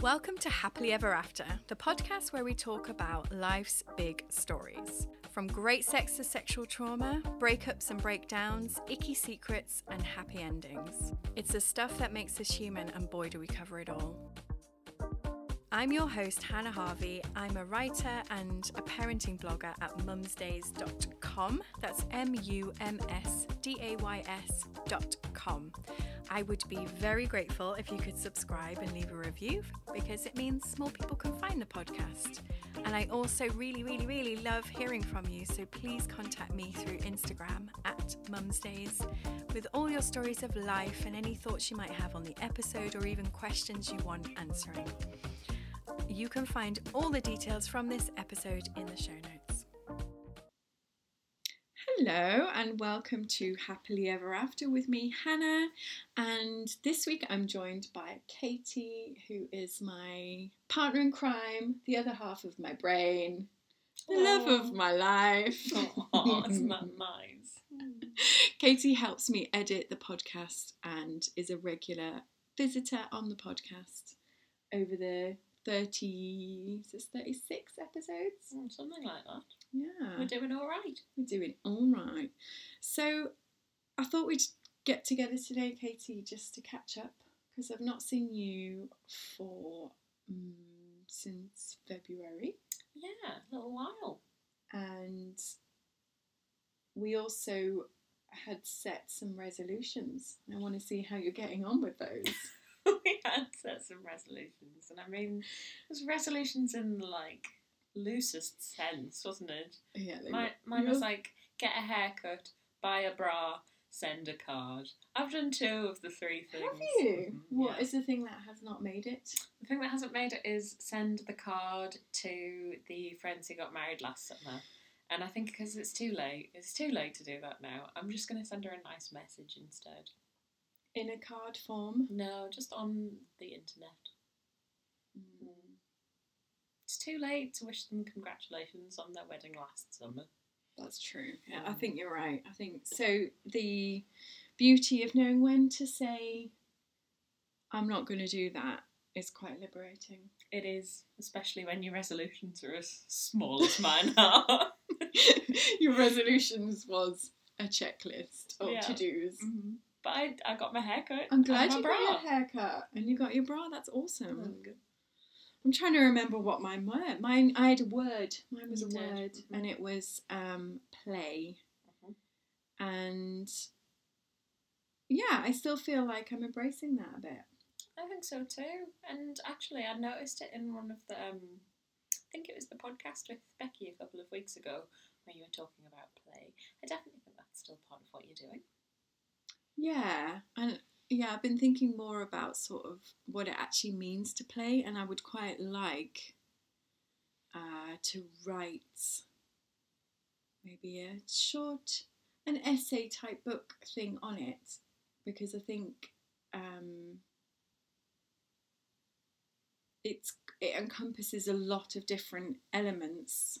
Welcome to Happily Ever After, the podcast where we talk about life's big stories. From great sex to sexual trauma, breakups and breakdowns, icky secrets, and happy endings. It's the stuff that makes us human, and boy, do we cover it all. I'm your host, Hannah Harvey. I'm a writer and a parenting blogger at mumsdays.com. That's M U M S D A Y S.com. I would be very grateful if you could subscribe and leave a review because it means more people can find the podcast. And I also really, really, really love hearing from you. So please contact me through Instagram at mumsdays with all your stories of life and any thoughts you might have on the episode or even questions you want answering. You can find all the details from this episode in the show notes. Hello, and welcome to Happily Ever After with me, Hannah. And this week I'm joined by Katie, who is my partner in crime, the other half of my brain, the Aww. love of my life. Oh, isn't that nice? Katie helps me edit the podcast and is a regular visitor on the podcast over the 30, is this 36 episodes? Mm, something like that. Yeah. We're doing all right. We're doing all right. So I thought we'd get together today, Katie, just to catch up because I've not seen you for um, since February. Yeah, a little while. And we also had set some resolutions. I want to see how you're getting on with those. we had set some resolutions, and I mean, there's resolutions in the like loosest sense, wasn't it? Yeah. My, mine was like get a haircut, buy a bra, send a card. I've done two of the three things. Have you? Mm-hmm, what yeah. is the thing that has not made it? The thing that hasn't made it is send the card to the friends who got married last summer. And I think because it's too late, it's too late to do that now. I'm just going to send her a nice message instead in a card form? No, just on the internet. Mm. It's too late to wish them congratulations on their wedding last summer. That's true. Yeah, I think you're right. I think so. The beauty of knowing when to say, I'm not going to do that is quite liberating. It is, especially when your resolutions are as small as mine are. your resolutions was a checklist of yeah. to dos. Mm-hmm. But I, I got my haircut. I'm glad you bra. got your hair cut and you got your bra. That's awesome. Mm. I'm trying to remember what mine were. Mine, I had a word. Mine was you a did. word, mm-hmm. and it was um, play. Mm-hmm. And yeah, I still feel like I'm embracing that a bit. I think so too. And actually, I noticed it in one of the. Um, I think it was the podcast with Becky a couple of weeks ago where you were talking about play. I definitely think that's still part of what you're doing. Yeah, and yeah, I've been thinking more about sort of what it actually means to play, and I would quite like uh, to write maybe a short, an essay type book thing on it, because I think um, it's it encompasses a lot of different elements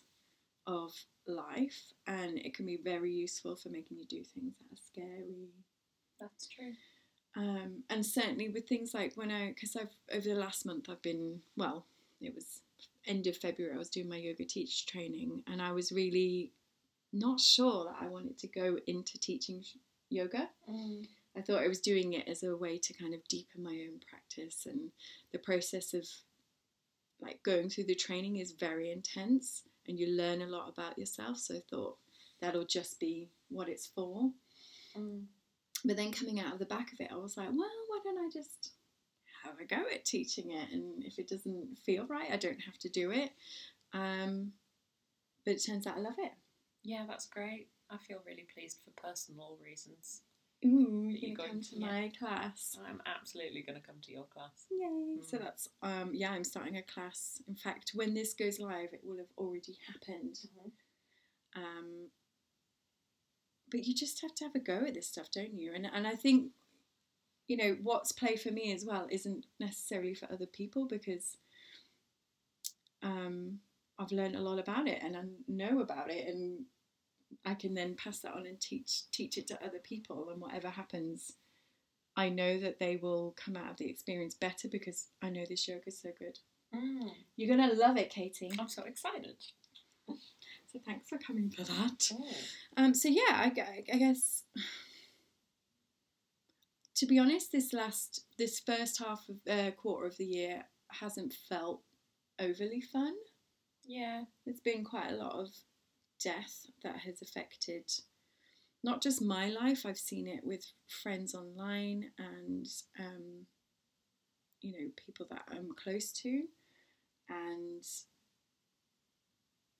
of life, and it can be very useful for making you do things that are scary that's true. Um, and certainly with things like when I, because I've over the last month I've been well, it was end of February I was doing my yoga teach training, and I was really not sure that I wanted to go into teaching yoga. Mm. I thought I was doing it as a way to kind of deepen my own practice, and the process of like going through the training is very intense, and you learn a lot about yourself. So I thought that'll just be what it's for. Mm but then coming out of the back of it, I was like, well, why don't I just have a go at teaching it? And if it doesn't feel right, I don't have to do it. Um, but it turns out I love it. Yeah, that's great. I feel really pleased for personal reasons. Ooh, you can come to yeah. my class. I'm absolutely going to come to your class. Yay! Mm. So that's um, yeah, I'm starting a class. In fact, when this goes live, it will have already happened. Mm-hmm. Um, but you just have to have a go at this stuff, don't you? And and I think, you know, what's play for me as well isn't necessarily for other people because um, I've learned a lot about it and I know about it, and I can then pass that on and teach teach it to other people. And whatever happens, I know that they will come out of the experience better because I know this yoga is so good. Mm. You're gonna love it, Katie. I'm so excited. So thanks for coming for that. Um, so yeah, I, I guess to be honest, this last this first half of uh, quarter of the year hasn't felt overly fun. Yeah. There's been quite a lot of death that has affected not just my life. I've seen it with friends online and um, you know people that I'm close to, and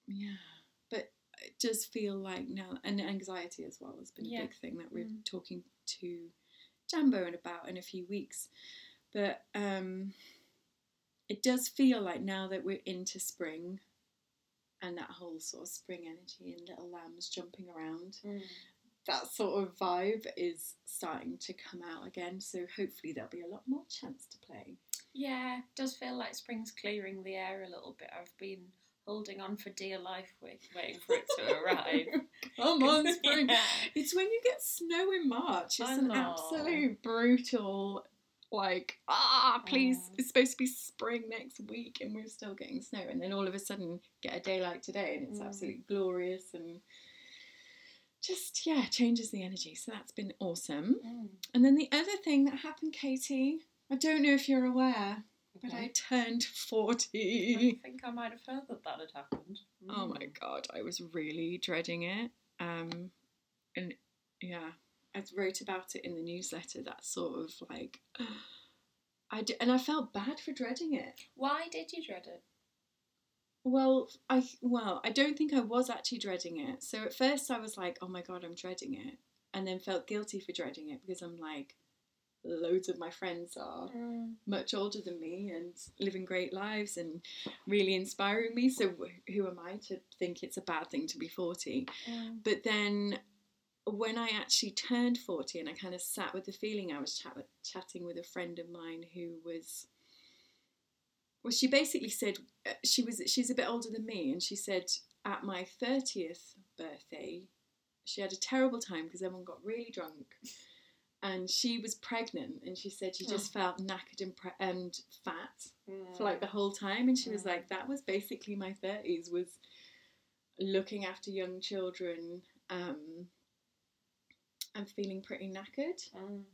yeah, it does feel like now and anxiety as well has been Yeah. a big thing that we're Mm. talking to Jambo and about in a few weeks, but um, it does feel like now that we're into spring and that whole sort of spring energy and little lambs jumping around Mm. that sort of vibe is starting to come out again so hopefully there'll be a lot more chance to play Yeah, it does feel like spring's clearing the air a little bit. I've been holding on for dear life, wait, waiting for it to arrive. come on spring Yeah. it's when you get snow in march it's I an know. absolute brutal like ah please it's supposed to be spring next week and we're still getting snow and then all of a sudden get a day like today and it's Mm. absolutely glorious and just yeah changes the energy so that's been awesome Mm. And then the other thing that happened, Katie, I don't know if you're aware, but I turned 40. I think I might have heard that that had happened. Oh my Mm. god, I was really dreading it. Um, and yeah, I wrote about it in the newsletter. That sort of like, I d- and I felt bad for dreading it. Why did you dread it? Well, I well, I don't think I was actually dreading it. So at first I was like, "Oh my god, I'm dreading it," and then felt guilty for dreading it because I'm like, loads of my friends are Mm. much older than me and living great lives and really inspiring me. So who am I to think it's a bad thing to be 40? Mm. But then when I actually turned 40 and I kind of sat with the feeling, I was chat- chatting with a friend of mine who was. Well, she basically said uh, she was she's a bit older than me, and she said at my thirtieth birthday, she had a terrible time because everyone got really drunk, and she was pregnant, and she said she just felt knackered and, pre- and fat for like the whole time, and she was Mm. like, that was basically my thirties was looking after young children, um, and feeling pretty knackered Mm.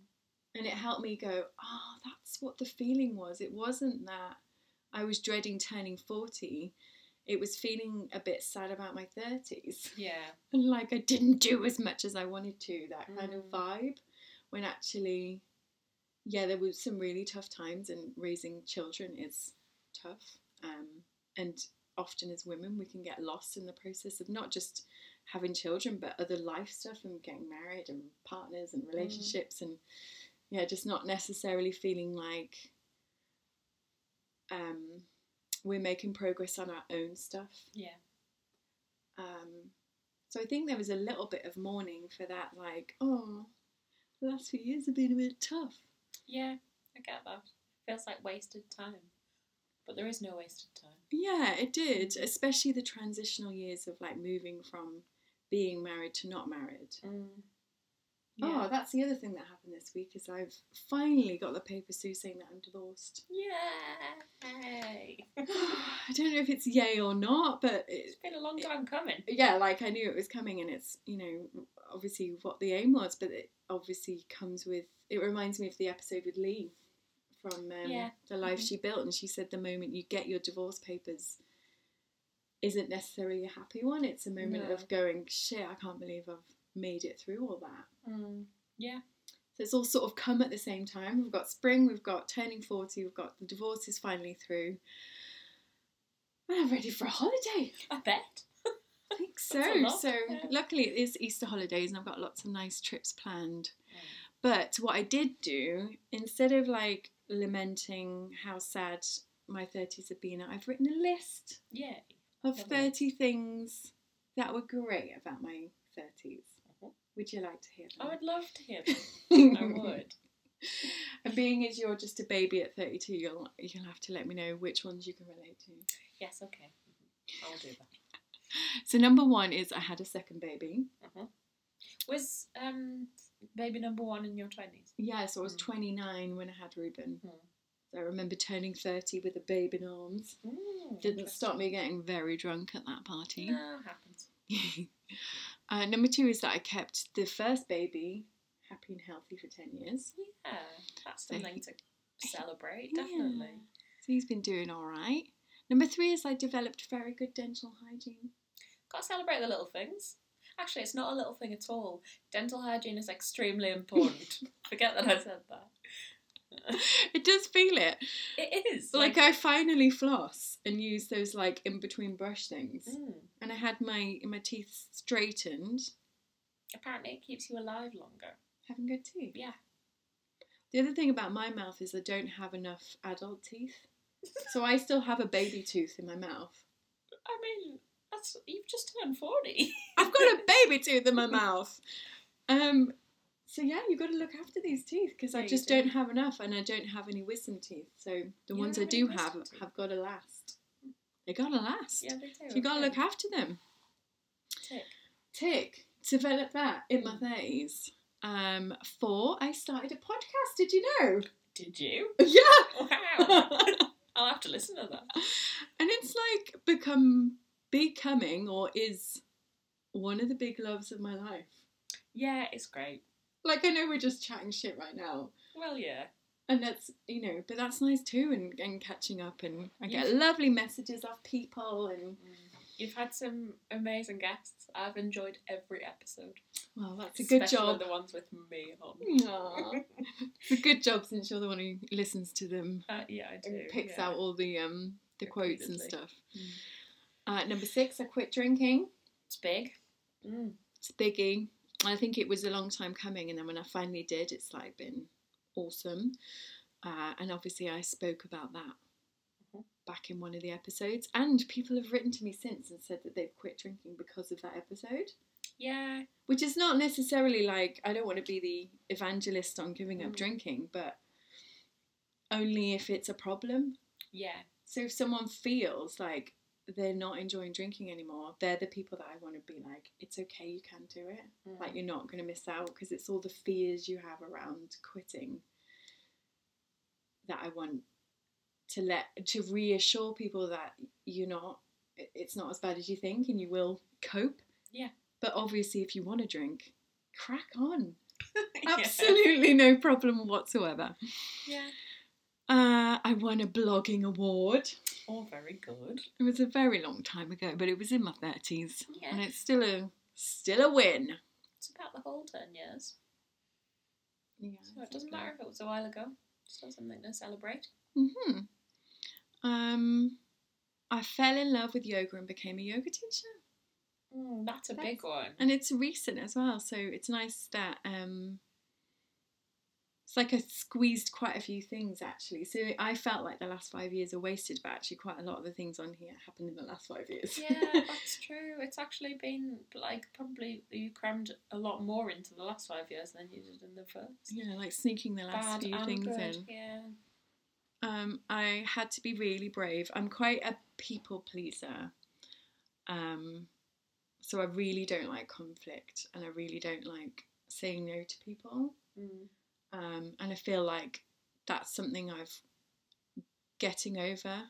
and it helped me go, oh, that's what the feeling was. It wasn't that I was dreading turning 40, it was feeling a bit sad about my 30s. Yeah. And like I didn't do as much as I wanted to, that kind of Mm. vibe. When actually, yeah, there were some really tough times, and raising children is tough. Um, and often as women, we can get lost in the process of not just having children, but other life stuff and getting married and partners and relationships, and yeah, just not necessarily feeling like um, we're making progress on our own stuff. Yeah. Um, so I think there was a little bit of mourning for that, like, oh, the last few years have been a bit tough. Yeah, I get that. Feels like wasted time. But there is no wasted time. Yeah, it did, especially the transitional years of like moving from being married to not married. Mm. Oh, that's the other thing that happened this week is I've finally got the paper Sue saying that I'm divorced. Yay! I don't know if it's yay or not, but it, it's been a long time coming. yeah, like I knew it was coming, and it's you know obviously what the aim was, but it obviously comes with. It reminds me of the episode with Lee from um, Yeah. the life Mhm. she built, and she said the moment you get your divorce papers isn't necessarily a happy one. It's a moment No. of going, shit, I can't believe I've made it through all that. Mm. Yeah. So it's all sort of come at the same time. We've got spring, we've got turning 40, we've got the divorce is finally through. And I'm ready for a holiday. I bet. I think so. That's a lot, So yeah. luckily it is Easter holidays and I've got lots of nice trips planned. But what I did do, instead of like lamenting how sad my 30s have been, I've written a list Yeah. of Lovely. 30 things that were great about my 30s. Mhm. Would you like to hear them? I would love to hear them. I would. And being as you're just a baby at 32, you'll you'll have to let me know which ones you can relate to. Yes, okay. Mhm. I'll do that. So number one is I had a second baby. Was um Baby number one in your twenties. Yeah, so I was Mm. 29 when I had Ruben. Mm. So I remember turning 30 with a babe in arms. Mm, Didn't stop me getting very drunk at that party. No, happens. uh, number two is that I kept the first baby happy and healthy for 10 years. Yeah, that's So something to celebrate. Yeah. Definitely. So he's been doing all right. Number three is I developed very good dental hygiene. Got to celebrate the little things. Actually, it's not a little thing at all. Dental hygiene is extremely important. Forget that I said that. It does feel it. It is. Like I finally floss and use those like in between brush things. Mm. And I had my my teeth straightened, Apparently, it keeps you alive longer. having good teeth. Yeah. The other thing about my mouth is I don't have enough adult teeth. So I still have a baby tooth in my mouth. I mean, that's you've just turned forty. I've got a baby tooth in my mouth. Um so yeah, you've got to look after these teeth because Yeah, I just do. don't have enough and I don't have any wisdom teeth. So the You ones I do have teeth? have got to last. They got to last. yeah, they do. So you got to look after them. Tick. Tick. Develop that in my thirties. Um, four, I started a podcast. Did you know? Did you? Yeah. Wow. I'll have to listen to that. and it's like become becoming or is one of the big loves of my life. Yeah, it's great. Like I know we're just chatting shit right now. Well, yeah. And that's you know, but that's nice too and, and catching up and I get lovely messages off people and You've had some amazing guests. I've enjoyed every episode. well that's a good Especially job. The ones with me on. It's a good job since you're the one who listens to them Uh, yeah, I do. and picks yeah. out all the um the quotes and stuff. Mm. Uh, number six, I quit drinking. It's big. Mm. It's biggie. I think it was a long time coming, and then when I finally did, it's like been awesome. Uh, and obviously, I spoke about that Mhm. back in one of the episodes, and people have written to me since and said that they've quit drinking because of that episode. Yeah. Which is not necessarily like I don't want to be the evangelist on giving up Mm. drinking, but only if it's a problem. Yeah. So if someone feels like they're not enjoying drinking anymore, they're the people that I want to be like, it's okay, you can do it. Mm. Like you're not going to miss out because it's all the fears you have around quitting that I want to let to reassure people that you're not it's not as bad as you think and you will cope. Yeah. But obviously if you want to drink, crack on. Yeah. Absolutely no problem whatsoever. Yeah. Uh, I won a blogging award. All very good. It was a very long time ago, but it was in my thirties, Yeah. and it's still a still a win. It's about the whole 10 years. Yeah, So it doesn't matter if it was a while ago. Still something to celebrate. hmm Um, I fell in love with yoga and became a yoga teacher, Mm, that's a That's- big one. and it's recent as well. So it's nice that um, it's like I squeezed quite a few things actually. So I felt like the last five years are wasted, but actually quite a lot of the things on here happened in the last five years. yeah, that's true. It's actually been like probably you crammed a lot more into the last five years than you did in the first. yeah, like sneaking the last Bad few things good. in. Yeah. um, I had to be really brave. I'm quite a people pleaser. Um, so I really don't like conflict and I really don't like saying no to people. Mm. Um, and I feel like that's something I've getting over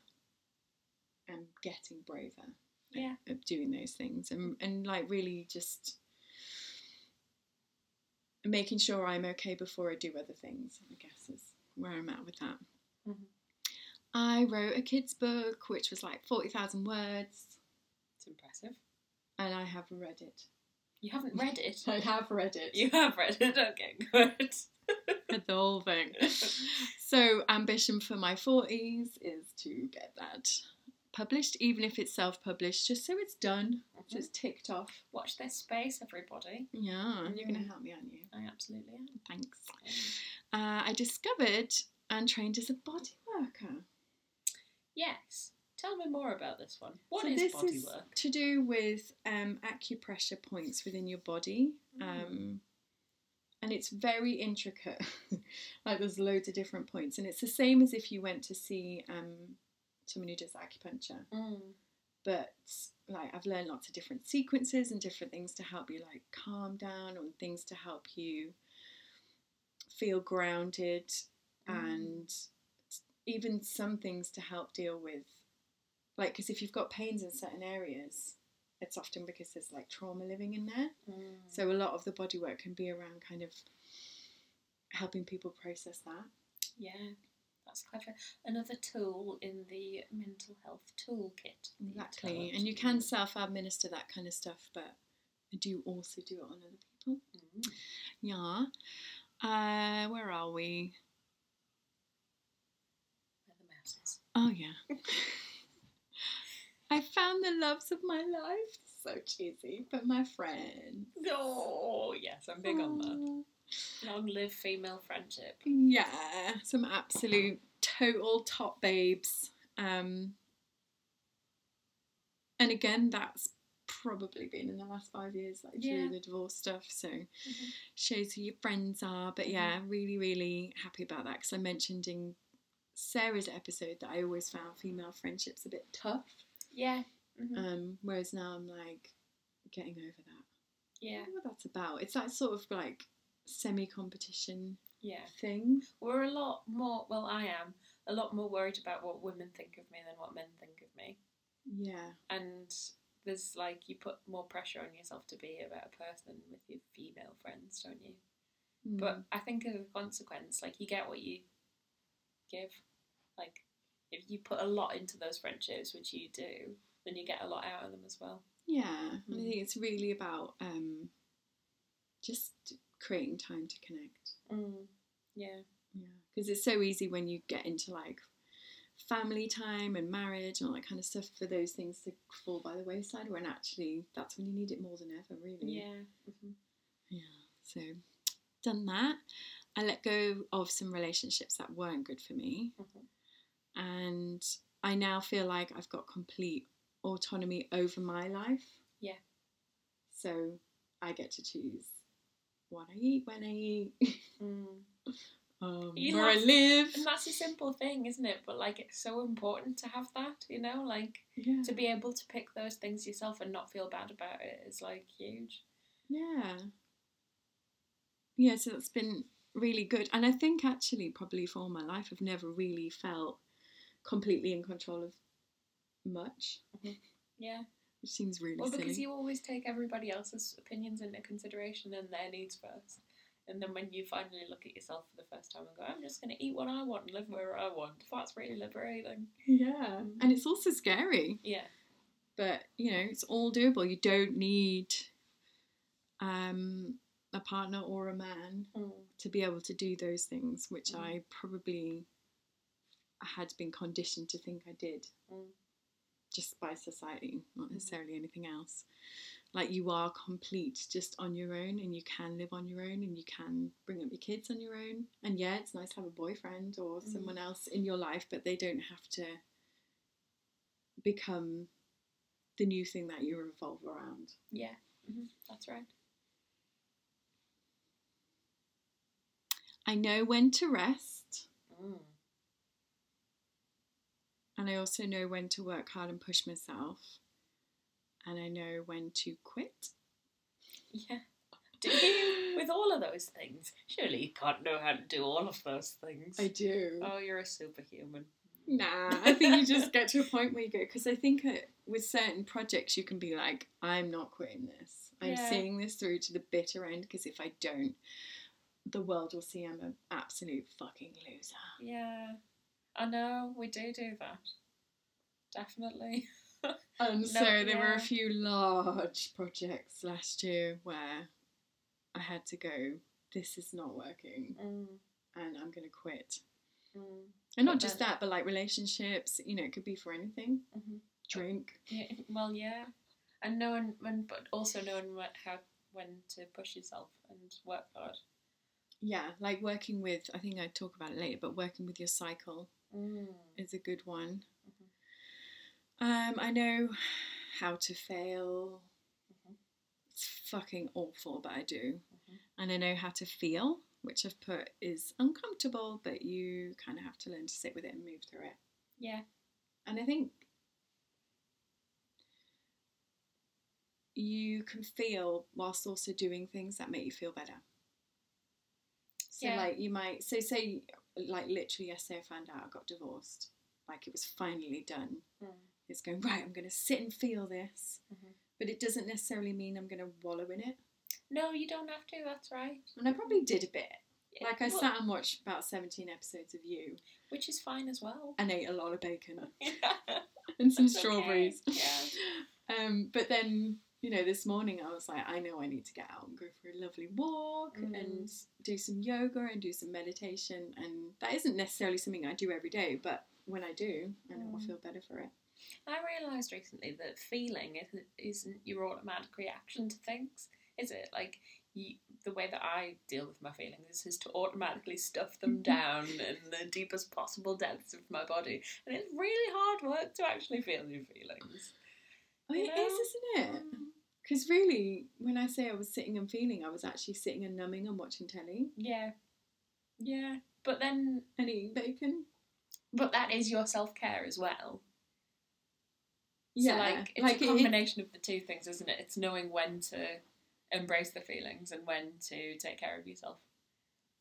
and getting braver Yeah. of doing those things and, and like really just making sure I'm okay before I do other things, I guess is where I'm at with that. Mhm. I wrote a kid's book which was like 40,000 words It's impressive. and I have read it. You haven't read it. I have read it. You have read it. Okay, good. the whole thing. So, ambition for my 40s is to get that published, even if it's self published, just so it's done, so it's ticked off. Watch this space, everybody. Yeah, you're going to help me, aren't you? I absolutely am. Thanks. Uh, I discovered and trained as a body worker. Yes. Tell me more about this one. What so is this body is work? to do with um, acupressure points within your body. Mm. Um, and it's very intricate. like there's loads of different points, and it's the same as if you went to see um, someone who does acupuncture. Mm. But like I've learned lots of different sequences and different things to help you like calm down, and things to help you feel grounded Mm. and even some things to help deal with like because if you've got pains in certain areas it's often because there's like trauma living in there Mm. so a lot of the body work can be around kind of helping people process that Yeah, that's clever. Another tool in the mental health toolkit. exactly and you can self-administer that kind of stuff but i do also do it on other people. Mm. yeah uh where are we Where the mouse is. oh yeah i found the loves of my life so cheesy but my friends. Oh, yes, I'm big on that. Long live female friendship. Yeah, some absolute total top babes. Um, and again, that's probably been in the last five years, like Yeah. through the divorce stuff. So shows who your friends are. But yeah, really, really happy about that because I mentioned in Sarah's episode that I always found female friendships a bit tough. Yeah. mhm, Um, whereas now I'm like getting over that. I yeah. don't know what that's about. It's that sort of like semi competition Yeah. thing. We're a lot more, well, I am, a lot more worried about what women think of me than what men think of me. Yeah. And there's like, you put more pressure on yourself to be a better person with your female friends, don't you? Mm. But I think as a consequence, like, you get what you give. Like, if you put a lot into those friendships, which you do, then you get a lot out of them as well. Yeah, and I Mm. think it's really about um, just creating time to connect. Mm. Yeah. Yeah, because it's so easy when you get into like family time and marriage and all that kind of stuff for those things to fall by the wayside. When actually, that's when you need it more than ever, really. Yeah. hmm Yeah. So done that. I let go of some relationships that weren't good for me, Mhm. And I now feel like I've got complete autonomy over my life. Yeah. So I get to choose what I eat, when I eat, Mm. um, where I live. And that's a simple thing, isn't it? But like, it's so important to have that, you know, like Yeah. to be able to pick those things yourself and not feel bad about it is like huge. Yeah. Yeah, so that's been really good. And I think actually, probably for all my life, I've never really felt completely in control of much, Yeah. which seems really Well, because silly. you always take everybody else's opinions into consideration and their needs first. And then when you finally look at yourself for the first time and go, I'm just going to eat what I want and live where I want, that's really liberating. Yeah. And it's also scary, Yeah. but you know, it's all doable. You don't need um, a partner or a man Mm. to be able to do those things, which Mm. I probably had been conditioned to think I did. Mm. Just by society, not Mhm. necessarily anything else. Like you are complete just on your own and you can live on your own and you can bring up your kids on your own. And yeah, it's nice to have a boyfriend or Mm. someone else in your life, but they don't have to become the new thing that you revolve around. Yeah. hmm That's right. I know when to rest Mm. And I also know when to work hard and push myself. And I know when to quit. Yeah. Do you? With all of those things. Surely you can't know how to do all of those things. I do. Oh, you're a superhuman. Nah, I think you just get to a point where you go, because I think with certain projects, you can be like, I'm not quitting this. I'm Yeah. seeing this through to the bitter end, because if I don't, the world will see I'm an absolute fucking loser. Yeah. I know, we do do that. Definitely. And No, so there were a few large projects last year where I had to go, this is not working, Mm, and I'm going to quit. mm. And not just that, but like relationships, you know, it could be for anything. Mhm. Drink. Yeah, well, yeah. And knowing when, but also knowing what, how, when to push yourself and work hard. Yeah, like working with, I think I talk about it later, but working with your cycle Mm. is a good one. Mhm. Um, I know how to fail. Mhm. It's fucking awful, but I do. Mhm. And I know how to feel, which I've put is uncomfortable, but you kind of have to learn to sit with it and move through it. Yeah. And I think you can feel whilst also doing things that make you feel better. So Yeah. like you might so say like literally yesterday I found out I got divorced. Like it was finally done. Mm. It's going right. I'm going to sit and feel this, Mhm. but it doesn't necessarily mean I'm going to wallow in it. No, you don't have to. That's right. And I probably did a bit. Yeah, Like I well, sat and watched about 17 episodes of You which is fine as well. and ate a lot of bacon and some That's okay. strawberries. Yeah. Um, but then, you know, this morning I was like, I know I need to get out and go for a lovely walk Mm. and do some yoga and do some meditation. And that isn't necessarily something I do every day, but when I do, I know I'll Mm. feel better for it. I realised recently that feeling isn't, isn't your automatic reaction to things, is it? Like, you, the way that I deal with my feelings is to automatically stuff them down in the deepest possible depths of my body. And it's really hard work to actually feel your feelings. Oh, You it know? is, isn't it? Because really, when I say I was sitting and feeling, I was actually sitting and numbing and watching telly Yeah. Yeah. But then, and eating bacon. but that is your self care as well. Yeah, So like it's like a it- combination of the two things, isn't it? It's knowing when to embrace the feelings and when to take care of yourself.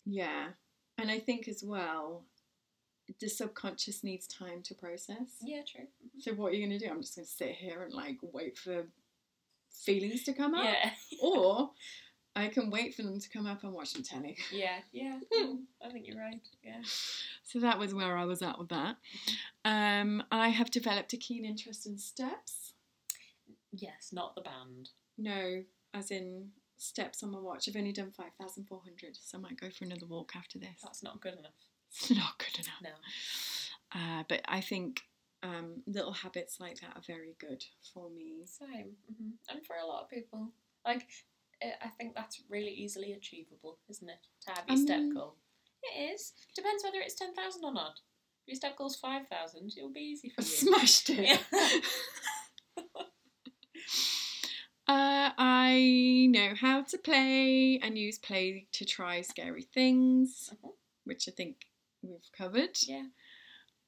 Yeah, and I think as well, the subconscious needs time to process. Yeah, true. So what are you going to do? I'm just going to sit here and like wait for feelings to come up, Yeah, or I can wait for them to come up and watch them telly. yeah, yeah. I think you're right. Yeah. So that was where I was at with that. Um, I have developed a keen interest in steps. Yes, not the band. No, as in steps on my watch. I've only done five thousand four hundred, so I might go for another walk after this. That's not good enough. It's not good enough. No. Uh, but I think um, little habits like that are very good for me. Same. hmm And for a lot of people, like eh, I think that's really easily achievable, isn't it? To have your step Um, goal. It is. Depends whether it's ten thousand or not. If your step goal's five thousand, it'll be easy for you. smashed it. Yeah. uh, I know how to play and use play to try scary things, Mhm. which I think we've covered. Yeah.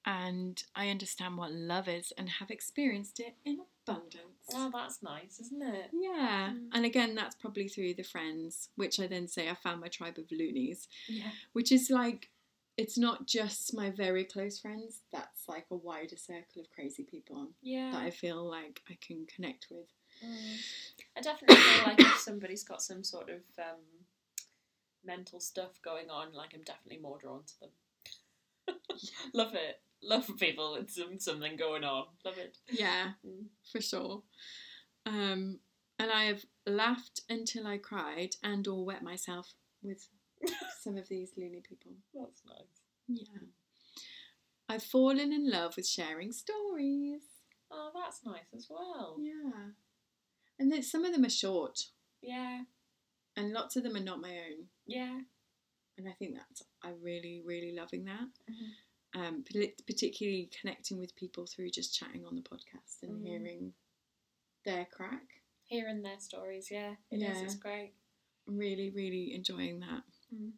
And I understand what love is and have experienced it in abundance. Oh, that's nice, isn't it? Yeah, Mm. and again, that's probably through the friends, which I then say I found my tribe of loonies, Yeah. which is like, it's not just my very close friends, that's like a wider circle of crazy people Yeah. that I feel like I can connect with. Mm. I definitely feel like if somebody's got some sort of um, mental stuff going on, like I'm definitely more drawn to them. Love it. Love people with some something going on. Love it. Yeah, Mm. for sure. Um, and I have laughed until I cried and or wet myself with some of these loony people. That's nice. Yeah. I've fallen in love with sharing stories. Oh, that's nice as well. Yeah. And then some of them are short, Yeah. and lots of them are not my own. Yeah. And I think that's, I'm really, really loving that. Mhm. Um, particularly connecting with people through just chatting on the podcast and Mm. hearing their crack. Hearing their stories, yeah. it is. Yeah. It's great. I'm really, really enjoying that. Mm.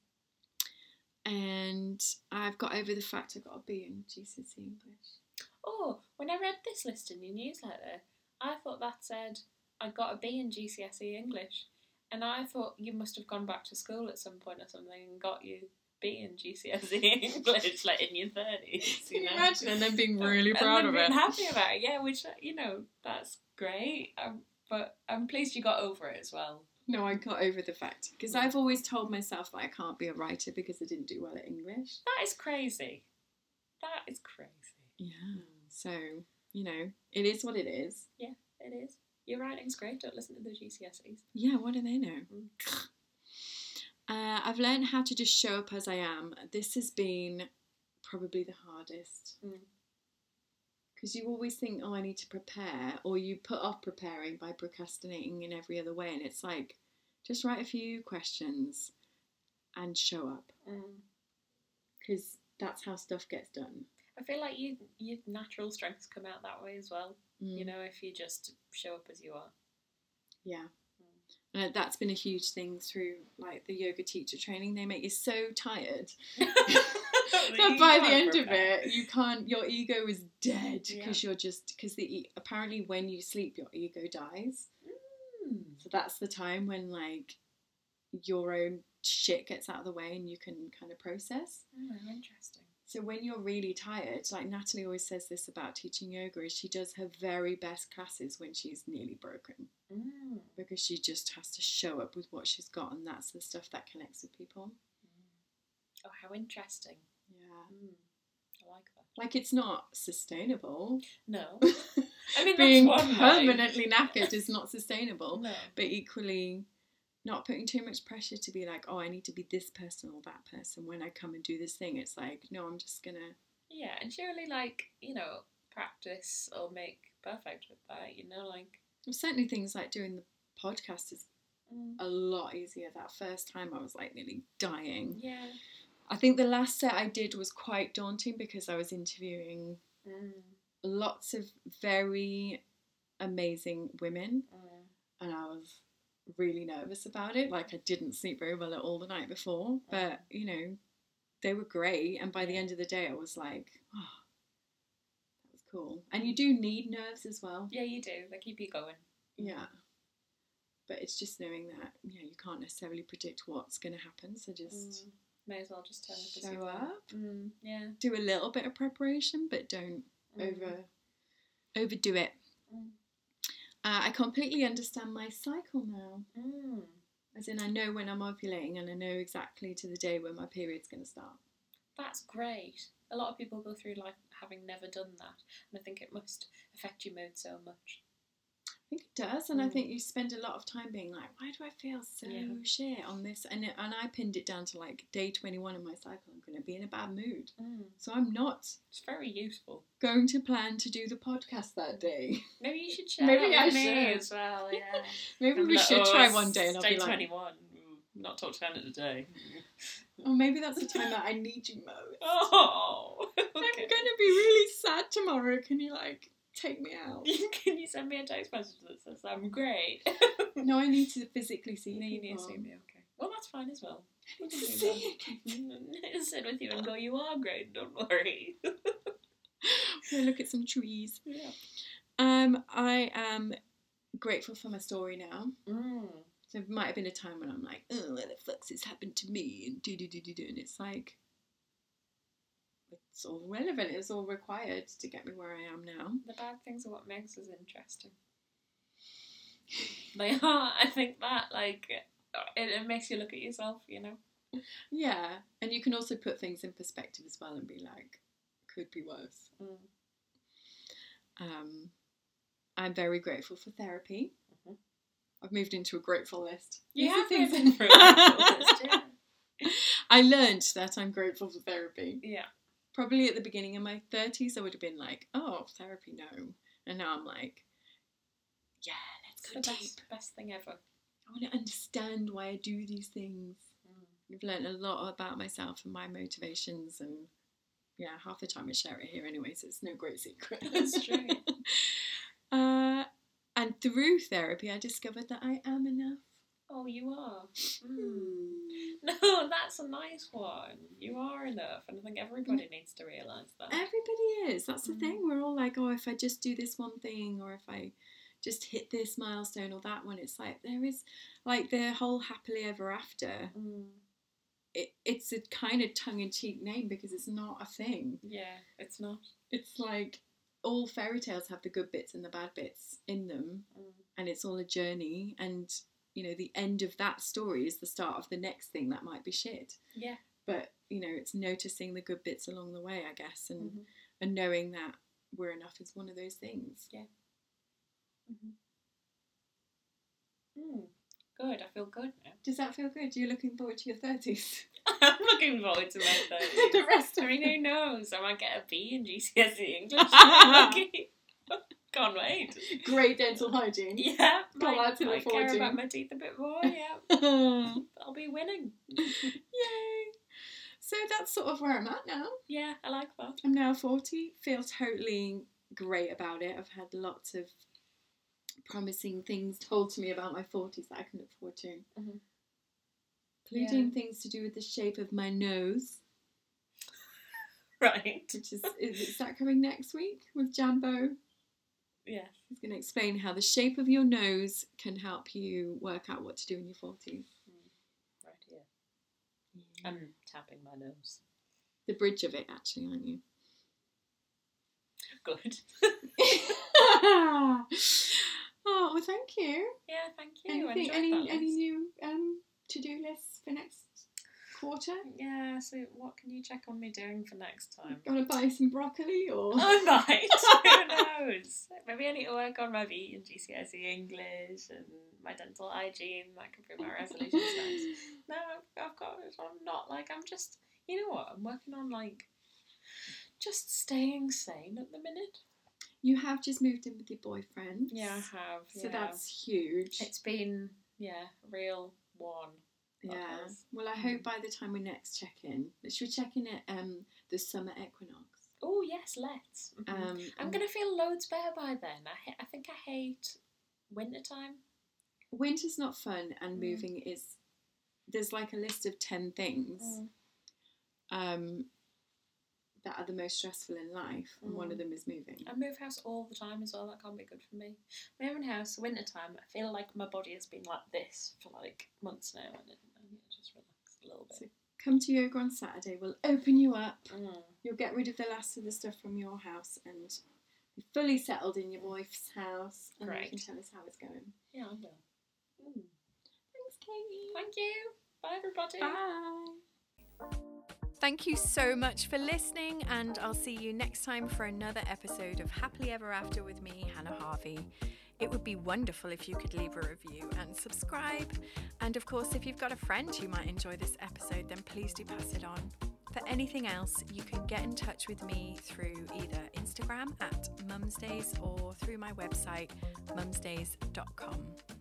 And I've got over the fact I got a B in GCSE English. Oh, when I read this list in your newsletter, I thought that said I got a B in GCSE English. And I thought you must have gone back to school at some point or something and got you B in GCSE English, like in your 30s. Can You you know? imagine? And then being really proud of being it. happy about it, yeah, which, you know, that's great. Um, but I'm pleased you got over it as well. No, I got over the fact because I've always told myself that I can't be a writer because I didn't do well at English. That is crazy. That is crazy. Yeah. So you know, it is what it is. Yeah, it is. Your writing's great. Don't listen to the GCSEs. Yeah. What do they know? Mm. Uh, I've learned how to just show up as I am. This has been probably the hardest. Mm. Because you always think, oh, I need to prepare, or you put off preparing by procrastinating in every other way. And it's like, just write a few questions and show up. Mm. Because that's how stuff gets done. I feel like you, your natural strengths come out that way as well. Mm. You know, if you just show up as you are. Yeah. That's been a huge thing through like the yoga teacher training. They make you so tired that by the end of it, you can't. Your ego is dead Yeah. because you're just because the apparently when you sleep, your ego dies. Mm. So that's the time when like your own shit gets out of the way and you can kind of process. Oh, interesting. So when you're really tired, like Natalie always says this about teaching yoga, is she does her very best classes when she's nearly broken Mm. because she just has to show up with what she's got, and that's the stuff that connects with people. Oh, how interesting. Yeah, Mm. I like that. like it's not sustainable. No. I mean, Being way. permanently knackered is not sustainable. No. but equally not putting too much pressure to be like, oh, I need to be this person or that person when I come and do this thing. It's like, no, I'm just gonna. Yeah, and surely, like, you know, practice or make perfect with that, you know, like. Certainly, things like doing the podcast is Mm. a lot easier. That first time, I was like nearly dying. Yeah. I think the last set I did was quite daunting because I was interviewing Mm. lots of very amazing women, Mm. and I was really nervous about it. Like I didn't sleep very well at all the night before, but you know, they were great. And by the end of the day, I was like, oh, that was cool. And you do need nerves as well. Yeah, you do. They keep you going. Yeah. But it's just knowing that you know you can't necessarily predict what's going to happen. So just Mm. May as well just turn up show up, Mm. Yeah. do a little bit of preparation, but don't Mm. over overdo it. Uh, I completely understand my cycle now. Mm. As in, I know when I'm ovulating and I know exactly to the day when my period's going to start. That's great. A lot of people go through life having never done that, and I think it must affect your mood so much. I think it does, and I Mm. think you spend a lot of time being like, why do I feel so Yeah. shit on this? And it, and I pinned it down to like day 21 in my cycle. I'm going to be in a bad mood. Mm. So I'm not It's very useful. going to plan to do the podcast that day. Maybe you should share Maybe I with me should. as well. Yeah. Maybe I'm we like, should "Oh, try one day and I'll be like, twenty-one. Mm, Not talked about it today. oh, maybe that's the time that I need you most. Oh. I'm going to be really sad tomorrow. Can you like take me out? Can you send me a text message that says I'm great? no, I need to physically see you. No, you need to see me. Okay. Well, that's fine as well. I We need can to do see that. Sit with you and go. You are great. Don't worry. Go look at some trees. yeah. Um, I am grateful for my story now. Mm. So it might have been a time when I'm like, oh, what the fuck's this happened to me? And do do do do do. And it's like, it's all relevant. It's all required to get me where I am now. The bad things are what makes us interesting. They are. I think that like it, it makes you look at yourself. You know. Yeah, and you can also put things in perspective as well and be like, could be worse. Mm. Um, I'm very grateful for therapy. Mhm. I've moved into a grateful list. You have things- through a list, yeah. I learned that I'm grateful for therapy. Yeah. Probably at the beginning of my 30s, I would have been like, oh, therapy, no. And now I'm like, yeah, let's go deep. best, best thing ever. I want to understand why I do these things. Mm. I've learned a lot about myself and my motivations, and yeah, half the time I share it here anyway, so it's no great secret. That's true. uh, and through therapy, I discovered that I am enough. Oh, you are. Mm. No, that's a nice one. You are enough, and I think everybody needs to realise that. Everybody is. That's the Mm. thing. We're all like, oh, if I just do this one thing, or if I just hit this milestone or that one, it's like there is like the whole happily ever after. Mm. It, it's a kind of tongue in cheek name because it's not a thing. Yeah, it's not. It's like all fairy tales have the good bits and the bad bits in them, Mm. and it's all a journey. And you know, the end of that story is the start of the next thing that might be shit. Yeah. But you know, it's noticing the good bits along the way, I guess, and Mhm. and knowing that we're enough is one of those things. Yeah. Mm. Good. I feel good now. Does that feel good? You're looking forward to your thirties. I'm looking forward to my 30s the rest of I mean, who knows? I might get a B in GCSE English. Can't wait. Great dental hygiene. Yeah, Got might, to might care about my teeth a bit more. Yeah, I'll be winning. Yay. So that's sort of where I'm at now. Yeah, I like that. I'm now 40. Feel totally great about it. I've had lots of promising things told to me about my 40s that I can look forward to. Mhm. Including things to do with the shape of my nose, Right. which is, is, is that coming next week with Jambo? Yeah. He's going to explain how the shape of your nose can help you work out what to do in your 40s. Right here. I'm tapping my nose. The bridge of it, actually, aren't you? Good. oh, well, thank you. Yeah, thank you. Anything, any any new um, to do lists for next quarter? Yeah, so what can you check on me doing for next time? Gonna buy some broccoli or? I might. Who knows? Maybe I need to work on my V and GCSE English and my dental hygiene. That could be my resolutions next. No, I've, I've got. I'm not like I'm just. You know what? I'm working on like just staying sane at the minute. You have just moved in with your boyfriend. Yeah, I have. So yeah. that's huge. It's been yeah, real one. Yeah. Well, I hope by the time we next check in, should we check in at um the summer equinox? Oh yes, let's. Mhm. Um, I'm gonna feel loads better by then. I ha- I think I hate winter time. winter's not fun, and Mm. moving is. There's like a list of ten things. Mm. um, that are the most stressful in life, and one of Mm. them is moving. I move house all the time as well. That can't be good for me. Moving house, winter time. I feel like my body has been like this for like months now, and it, I need to just relax a little bit. Come to yoga on Saturday. We'll open you up. Mm. You'll get rid of the last of the stuff from your house and be fully settled in your wife's house. And you can Great. tell us how it's going. Yeah, I will. Mm. Thanks, Katie. Thank you. Bye, everybody. Bye. Thank you so much for listening, and I'll see you next time for another episode of Happily Ever After with me, Hannah Harvey. It would be wonderful if you could leave a review and subscribe. And of course, if you've got a friend who might enjoy this episode, then please do pass it on. For anything else, you can get in touch with me through either Instagram at mumsdays or through my website mumsdays.com.